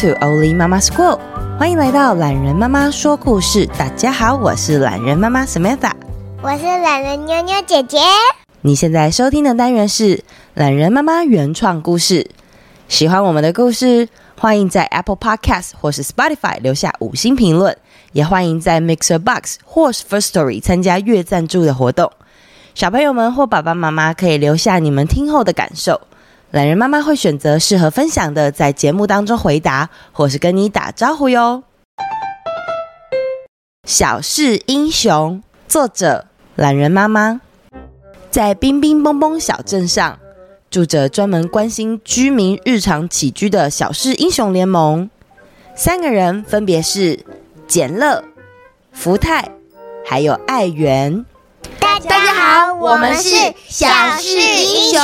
To Oli Mama School，欢迎来到懒人妈妈说故事。大家好，我是懒人妈妈 Samantha，我是懒人妞妞姐姐。你现在收听的单元是懒人妈妈原创故事。喜欢我们的故事，欢迎在 Apple Podcast 或是 Spotify 留下五星评论，也欢迎在 Mixer Box 或是 First Story 参加月赞助的活动。小朋友们或爸爸妈妈可以留下你们听后的感受。懒人妈妈会选择适合分享的，在节目当中回答，或是跟你打招呼哟。小事英雄，作者懒人妈妈。在冰冰蹦蹦小镇上，住着专门关心居民日常起居的小事英雄联盟。三个人分别是简乐、福泰，还有爱媛。大家好，我们是小事英雄。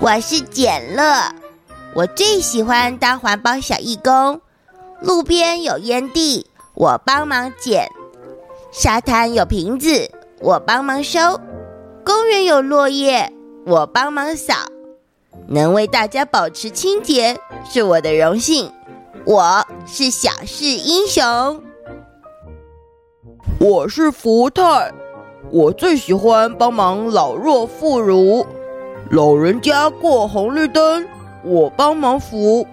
我是简乐，我最喜欢当环保小义工。路边有烟蒂，我帮忙捡；沙滩有瓶子，我帮忙收；公园有落叶，我帮忙扫。能为大家保持清洁是我的荣幸。我是小事英雄。我是福泰，我最喜欢帮忙老弱妇孺。老人家过红绿灯，我帮忙扶；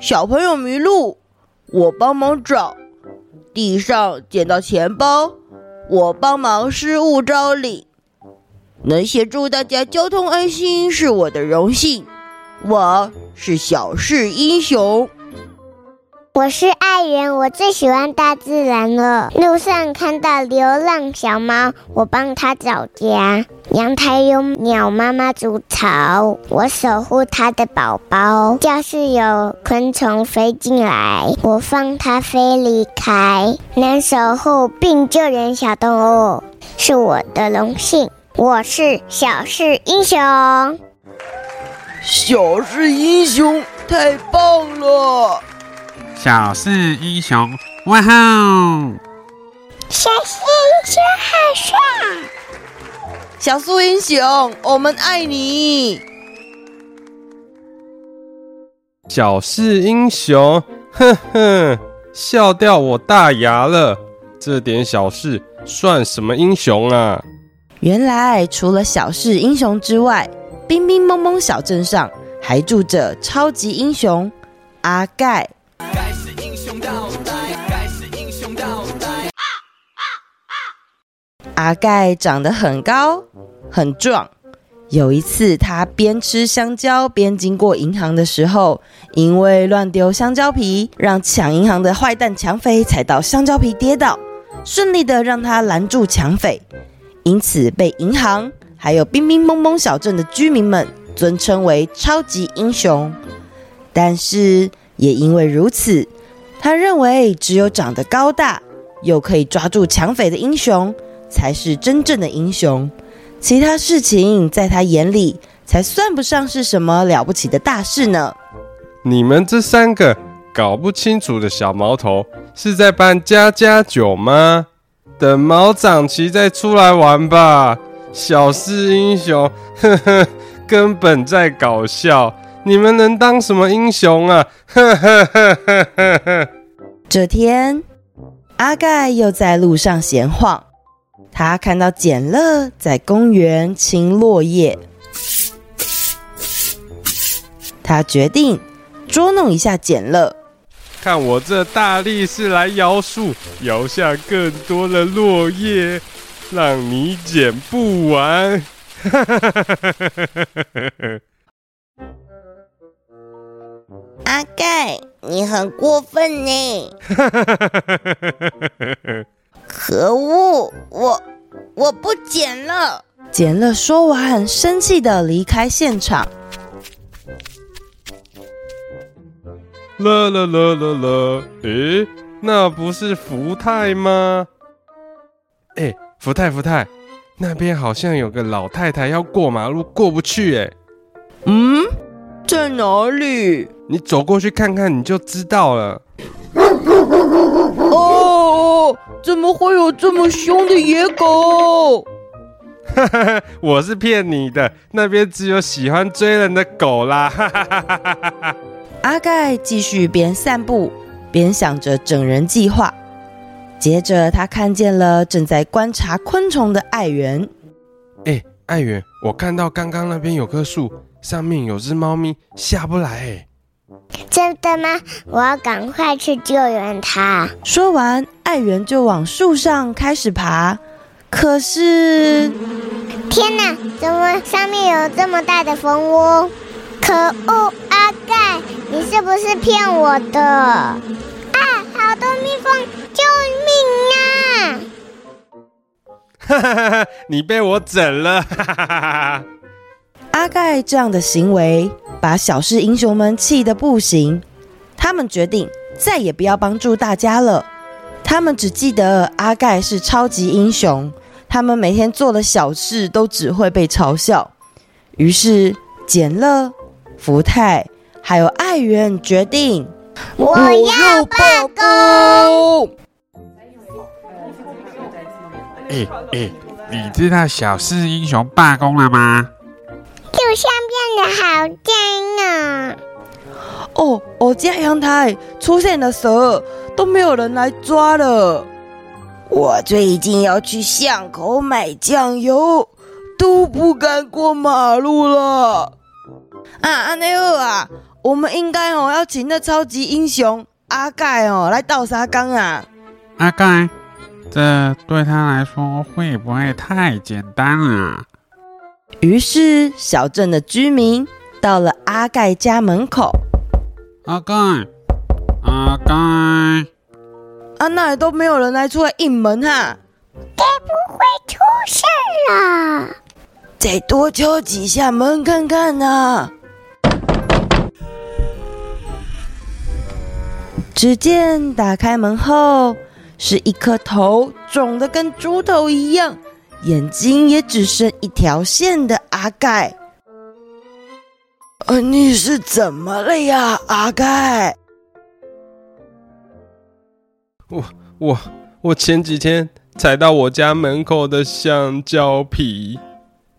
小朋友迷路，我帮忙找；地上捡到钱包，我帮忙失物招领。能协助大家交通安心是我的荣幸。我是小事英雄。我是爱人，我最喜欢大自然了。路上看到流浪小猫，我帮它找家。阳台有鸟妈妈筑巢，我守护它的宝宝。教室有昆虫飞进来，我放它飞离开。能守护并救援小动物是我的荣幸。我是小事英雄。小事英雄，太棒了！小事英雄，哇吼！小事英雄好帅！小树英雄，我们爱你！小事英雄，哼哼，笑掉我大牙了！这点小事算什么英雄啊？原来除了小事英雄之外，冰冰蒙蒙小镇上还住着超级英雄阿盖。阿盖长得很高很壮。有一次，他边吃香蕉边经过银行的时候，因为乱丢香蕉皮，让抢银行的坏蛋抢匪踩到香蕉皮跌倒，顺利的让他拦住抢匪，因此被银行还有冰冰蒙蒙小镇的居民们尊称为超级英雄。但是也因为如此，他认为只有长得高大又可以抓住抢匪的英雄，才是真正的英雄，其他事情在他眼里才算不上是什么了不起的大事呢。你们这三个搞不清楚的小毛头，是在办家家酒吗？等毛长齐再出来玩吧。小事英雄，呵呵，根本在搞笑。你们能当什么英雄啊？呵呵呵呵呵呵。这天，阿盖又在路上闲晃。他看到简乐在公园清落叶，他决定捉弄一下简乐。看我这大力士来摇树，摇下更多的落叶，让你捡不完。阿盖，你很过分呢！可恶！我我不捡了。捡了说完，很生气的离开现场。啦啦啦啦啦！诶，那不是福泰吗？诶，福泰福泰，那边好像有个老太太要过马路过不去。诶，嗯，在哪里？你走过去看看，你就知道了。哦，怎么会有这么凶的野狗？哈哈，我是骗你的，那边只有喜欢追人的狗啦。哈哈哈哈哈。阿盖继续边散步边想着整人计划。接着，他看见了正在观察昆虫的艾圆。哎，艾圆，我看到刚刚那边有棵树，上面有只猫咪下不来。哎，真的吗？我要赶快去救援他。说完，爱媛就往树上开始爬。可是，天哪！怎么上面有这么大的蜂窝？可恶，阿盖，你是不是骗我的？啊，好多蜜蜂！救命啊！哈哈哈哈！你被我整了！哈哈哈哈！阿盖这样的行为把小事英雄们气得不行，他们决定再也不要帮助大家了。他们只记得阿盖是超级英雄，他们每天做的小事都只会被嘲笑。于是简乐、福泰还有爱媛决定，我要罢工。哎哎，你知道小事英雄罢工了吗？就像变得好脏啊！哦，我家阳台出现了蛇，都没有人来抓了。我最近要去巷口买酱油，都不敢过马路了。啊，安内尔啊，我们应该哦要请那超级英雄阿盖哦来倒沙缸啊。阿盖。这对他来说会不会太简单啊？于是，小镇的居民到了阿盖家门口。阿盖，阿盖，啊，那里都没有人来出来应门哈？该不会出事了？再多敲几下门看看呢。只见打开门后。是一颗头肿的跟猪头一样，眼睛也只剩一条线的阿盖。呃，你是怎么了呀，阿盖？我我我前几天踩到我家门口的香蕉皮，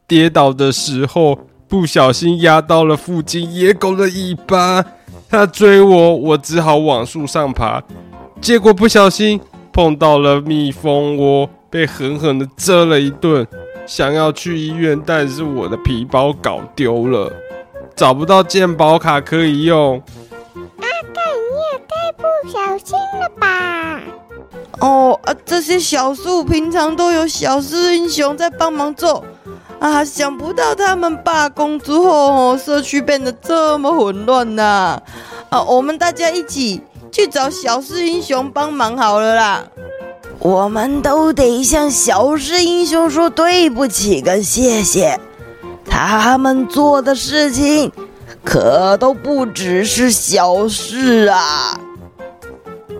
跌倒的时候不小心压到了附近野狗的尾巴，它追我，我只好往树上爬，结果不小心。碰到了蜜蜂窝，被狠狠的蛰了一顿。想要去医院，但是我的皮包搞丢了，找不到健保卡可以用。阿盖，你也太不小心了吧？哦啊，这些小树平常都有小狮英雄在帮忙做啊，想不到他们罢工之后，社区变得这么混乱呐！啊，我们大家一起。去找小狮英雄帮忙好了啦！我们都得向小狮英雄说对不起跟谢谢，他们做的事情可都不只是小事啊！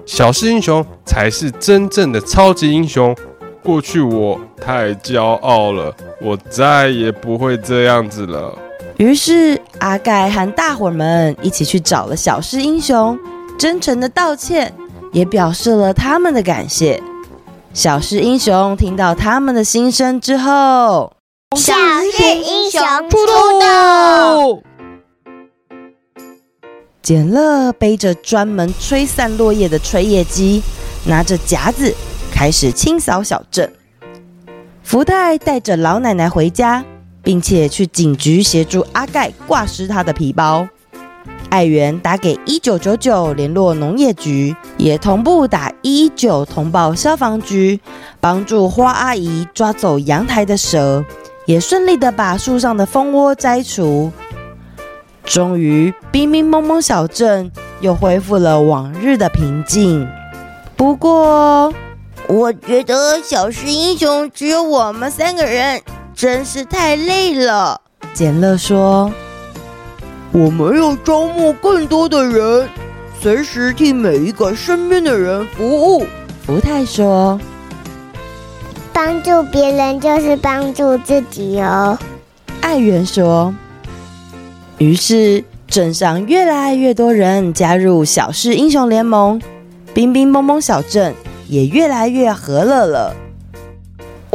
小狮英雄才是真正的超级英雄。过去我太骄傲了，我再也不会这样子了。于是阿盖和大伙儿们一起去找了小狮英雄。真诚的道歉，也表示了他们的感谢。小狮英雄听到他们的心声之后，小狮英雄出动。简乐背着专门吹散落叶的吹叶机，拿着夹子开始清扫小镇。福泰带着老奶奶回家，并且去警局协助阿盖挂失他的皮包。爱媛打给一九九九联络农业局，也同步打一一九通报消防局，帮助花阿姨抓走阳台的蛇，也顺利的把树上的蜂窝摘除。终于，冰冰蒙蒙小镇又恢复了往日的平静。不过，我觉得小狮英雄只有我们三个人，真是太累了。简乐说。我们要招募更多的人，随时替每一个身边的人服务。福太说：“帮助别人就是帮助自己哦。”爱媛说。于是镇上越来越多人加入小市英雄联盟，冰冰蒙蒙小镇也越来越和乐了。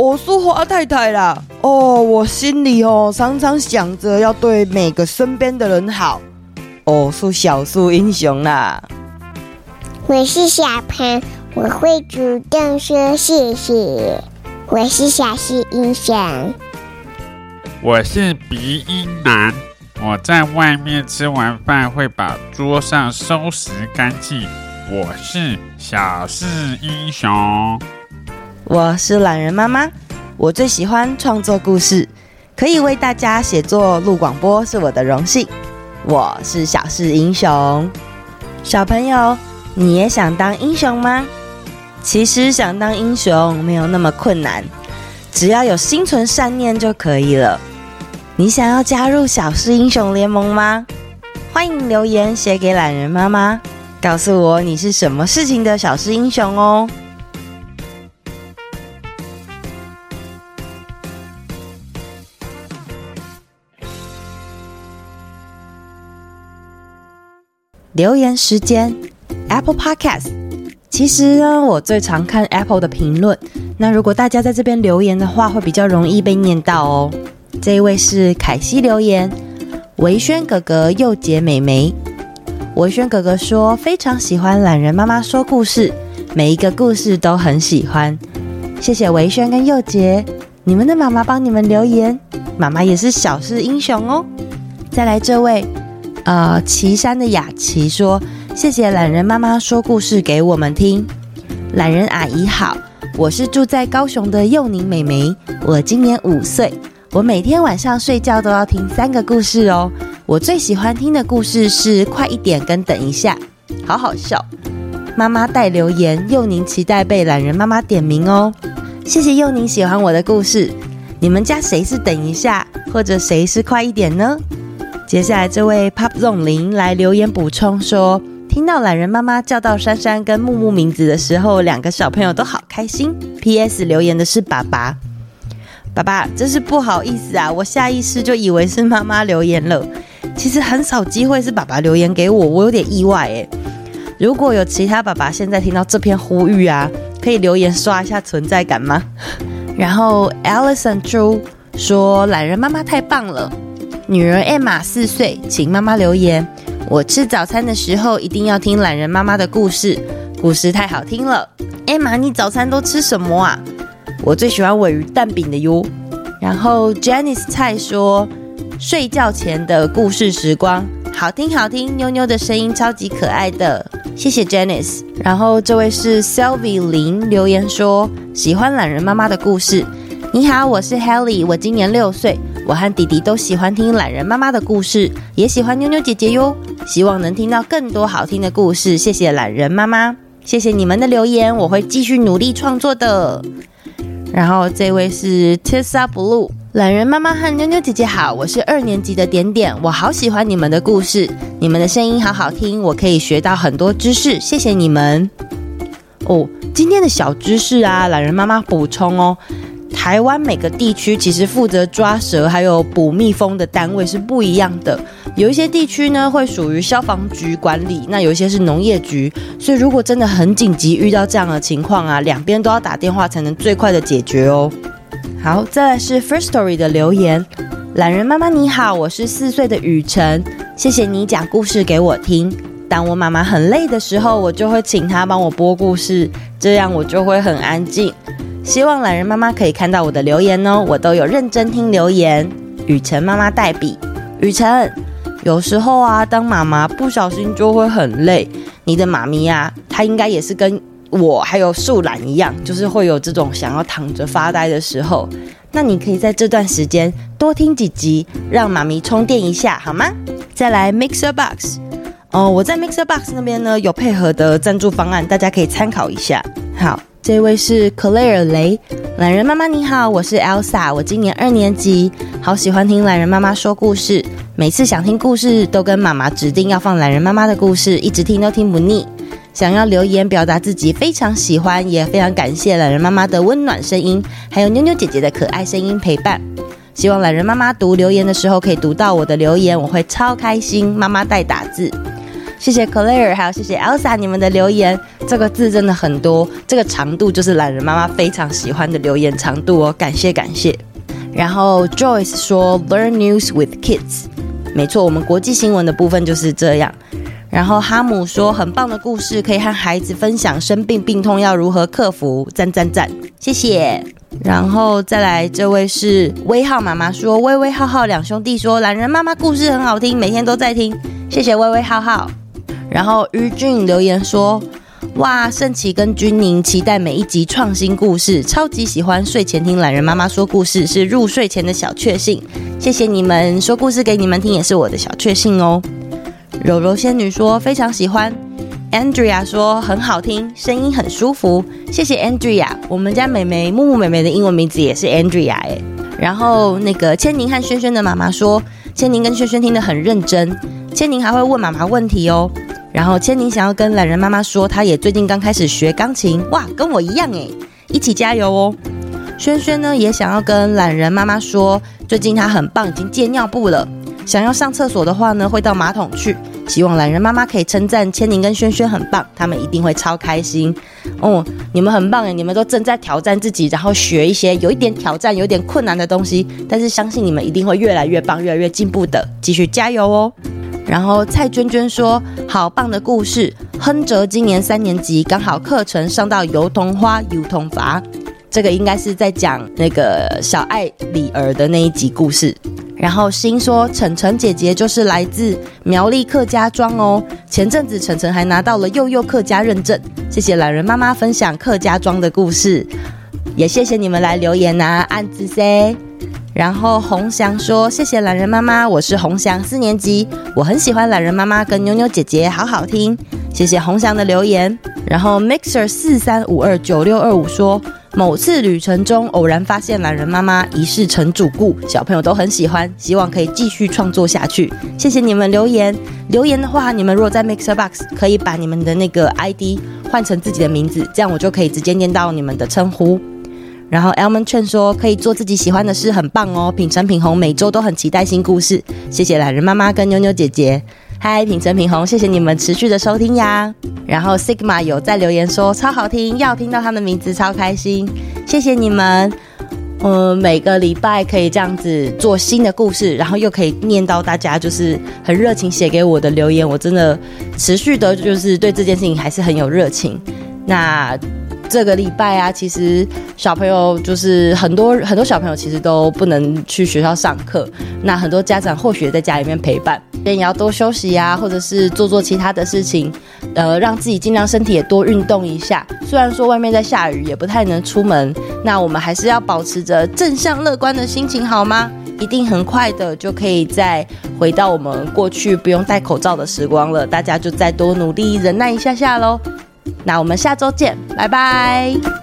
哦我是花太太啦。哦，我心里哦常常想着要对每个身边的人好。我，是小树英雄啦。我是小潘，我会主动说谢谢。我是小树英雄。我是鼻音男，我在外面吃完饭会把桌上收拾干净。我是小树英雄。我是懒人妈妈，我最喜欢创作故事，可以为大家写作录广播是我的荣幸。我是小事英雄，小朋友，你也想当英雄吗？其实想当英雄没有那么困难，只要有心存善念就可以了。你想要加入小事英雄联盟吗？欢迎留言写给懒人妈妈，告诉我你是什么事情的小事英雄哦。留言时间，Apple Podcast。其实呢，我最常看 Apple 的评论。那如果大家在这边留言的话，会比较容易被念到哦。这一位是凯西留言，维轩哥哥、佑杰妹妹。维轩哥哥说非常喜欢懒人妈妈说故事，每一个故事都很喜欢。谢谢维轩跟佑杰，你们的妈妈帮你们留言，妈妈也是小事英雄哦。再来这位。呃，岐山的雅琪说：“谢谢懒人妈妈说故事给我们听。”懒人阿姨好，我是住在高雄的幼宁美眉，我今年五岁，我每天晚上睡觉都要听三个故事哦。我最喜欢听的故事是《快一点》跟《等一下》，好好笑。妈妈带留言，幼宁期待被懒人妈妈点名哦。谢谢幼宁喜欢我的故事，你们家谁是等一下，或者谁是快一点呢？接下来这位 Pop Zone 零来留言补充说，听到懒人妈妈叫到珊珊跟木木名字的时候，两个小朋友都好开心。P.S. 留言的是爸爸，爸爸真是不好意思啊，我下意识就以为是妈妈留言了。其实很少机会是爸爸留言给我，我有点意外诶。如果有其他爸爸现在听到这篇呼吁啊，可以留言刷一下存在感吗？然后 Alison 猪说，懒人妈妈太棒了。女儿艾玛四岁，请妈妈留言。我吃早餐的时候一定要听懒人妈妈的故事，故事太好听了。艾玛，你早餐都吃什么啊？我最喜欢鮪鱼蛋饼的哟。然后 Janice 蔡说，睡觉前的故事时光，好听好听，妞妞的声音超级可爱的，谢谢 Janice。然后这位是 Selvie 林留言说，喜欢懒人妈妈的故事。你好，我是 Helly，我今年六岁。我和弟弟都喜欢听懒人妈妈的故事，也喜欢妞妞姐姐哟。希望能听到更多好听的故事。谢谢懒人妈妈，谢谢你们的留言，我会继续努力创作的。然后这位是 Tessa Blue，懒人妈妈和妞妞姐姐好，我是二年级的点点，我好喜欢你们的故事，你们的声音好好听，我可以学到很多知识，谢谢你们。哦，今天的小知识啊，懒人妈妈补充哦。台湾每个地区其实负责抓蛇还有捕蜜蜂的单位是不一样的，有一些地区呢会属于消防局管理，那有一些是农业局，所以如果真的很紧急遇到这样的情况啊，两边都要打电话才能最快的解决哦。好，再来是 First Story 的留言，懒人妈妈你好，我是四岁的雨辰，谢谢你讲故事给我听。当我妈妈很累的时候，我就会请她帮我播故事，这样我就会很安静。希望懒人妈妈可以看到我的留言哦，我都有认真听留言。雨辰妈妈代笔，雨辰，有时候啊，当妈妈不小心就会很累。你的妈咪啊，她应该也是跟我还有树懒一样，就是会有这种想要躺着发呆的时候。那你可以在这段时间多听几集，让妈咪充电一下，好吗？再来 Mixer Box，哦，我在 Mixer Box 那边呢有配合的赞助方案，大家可以参考一下。好。这位是 Claire 雷，懒人妈妈你好，我是 Elsa，我今年二年级，好喜欢听懒人妈妈说故事，每次想听故事都跟妈妈指定要放懒人妈妈的故事，一直听都听不腻。想要留言表达自己非常喜欢，也非常感谢懒人妈妈的温暖声音，还有妞妞姐姐的可爱声音陪伴。希望懒人妈妈读留言的时候可以读到我的留言，我会超开心。妈妈代打字。谢谢 Claire，还有谢谢 Elsa 你们的留言。这个字真的很多，这个长度就是懒人妈妈非常喜欢的留言长度哦，感谢感谢。然后 Joyce 说 Learn news with kids，没错，我们国际新闻的部分就是这样。然后哈姆说很棒的故事，可以和孩子分享生病病痛要如何克服，赞赞赞，谢谢。然后再来这位是威浩妈妈说，威威浩浩两兄弟说懒人妈妈故事很好听，每天都在听，谢谢威威浩浩。然后于俊留言说：“哇，圣奇跟君宁期待每一集创新故事，超级喜欢睡前听懒人妈妈说故事，是入睡前的小确幸。谢谢你们说故事给你们听，也是我的小确幸哦。”柔柔仙女说非常喜欢，Andrea 说很好听，声音很舒服。谢谢 Andrea，我们家妹妹木木妹妹的英文名字也是 Andrea 哎。然后那个千宁和轩轩的妈妈说，千宁跟轩轩听得很认真，千宁还会问妈妈问题哦。然后千宁想要跟懒人妈妈说，她也最近刚开始学钢琴，哇，跟我一样诶，一起加油哦。轩轩呢也想要跟懒人妈妈说，最近她很棒，已经戒尿布了。想要上厕所的话呢，会到马桶去。希望懒人妈妈可以称赞千宁跟轩轩很棒，他们一定会超开心。哦，你们很棒诶，你们都正在挑战自己，然后学一些有一点挑战、有点困难的东西，但是相信你们一定会越来越棒、越来越进步的，继续加油哦。然后蔡娟娟说：“好棒的故事，亨哲今年三年级，刚好课程上到油桐花油桐伐，这个应该是在讲那个小爱李儿的那一集故事。”然后心说：“晨晨姐姐就是来自苗栗客家庄哦，前阵子晨晨还拿到了幼幼客家认证，谢谢懒人妈妈分享客家庄的故事，也谢谢你们来留言啊，按字 C。”然后洪翔说：“谢谢懒人妈妈，我是洪翔，四年级，我很喜欢懒人妈妈跟妞妞姐姐，好好听。”谢谢洪翔的留言。然后 Mixer 四三五二九六二五说：“某次旅程中偶然发现懒人妈妈一世成主顾，小朋友都很喜欢，希望可以继续创作下去。”谢谢你们留言。留言的话，你们如果在 Mixer Box 可以把你们的那个 ID 换成自己的名字，这样我就可以直接念到你们的称呼。然后 Elman Chen 说可以做自己喜欢的事，很棒哦。品成品红每周都很期待新故事，谢谢懒人妈妈跟妞妞姐姐。嗨，品成品红，谢谢你们持续的收听呀。然后 Sigma 有在留言说超好听，要听到他的名字超开心，谢谢你们。嗯，每个礼拜可以这样子做新的故事，然后又可以念到大家就是很热情写给我的留言，我真的持续的就是对这件事情还是很有热情。那。这个礼拜啊，其实小朋友就是很多很多小朋友其实都不能去学校上课，那很多家长或许在家里面陪伴，所以你要多休息呀，或者是做做其他的事情，呃，让自己尽量身体也多运动一下。虽然说外面在下雨，也不太能出门，那我们还是要保持着正向乐观的心情，好吗？一定很快的就可以再回到我们过去不用戴口罩的时光了。大家就再多努力忍耐一下下喽。那我们下周见，拜拜。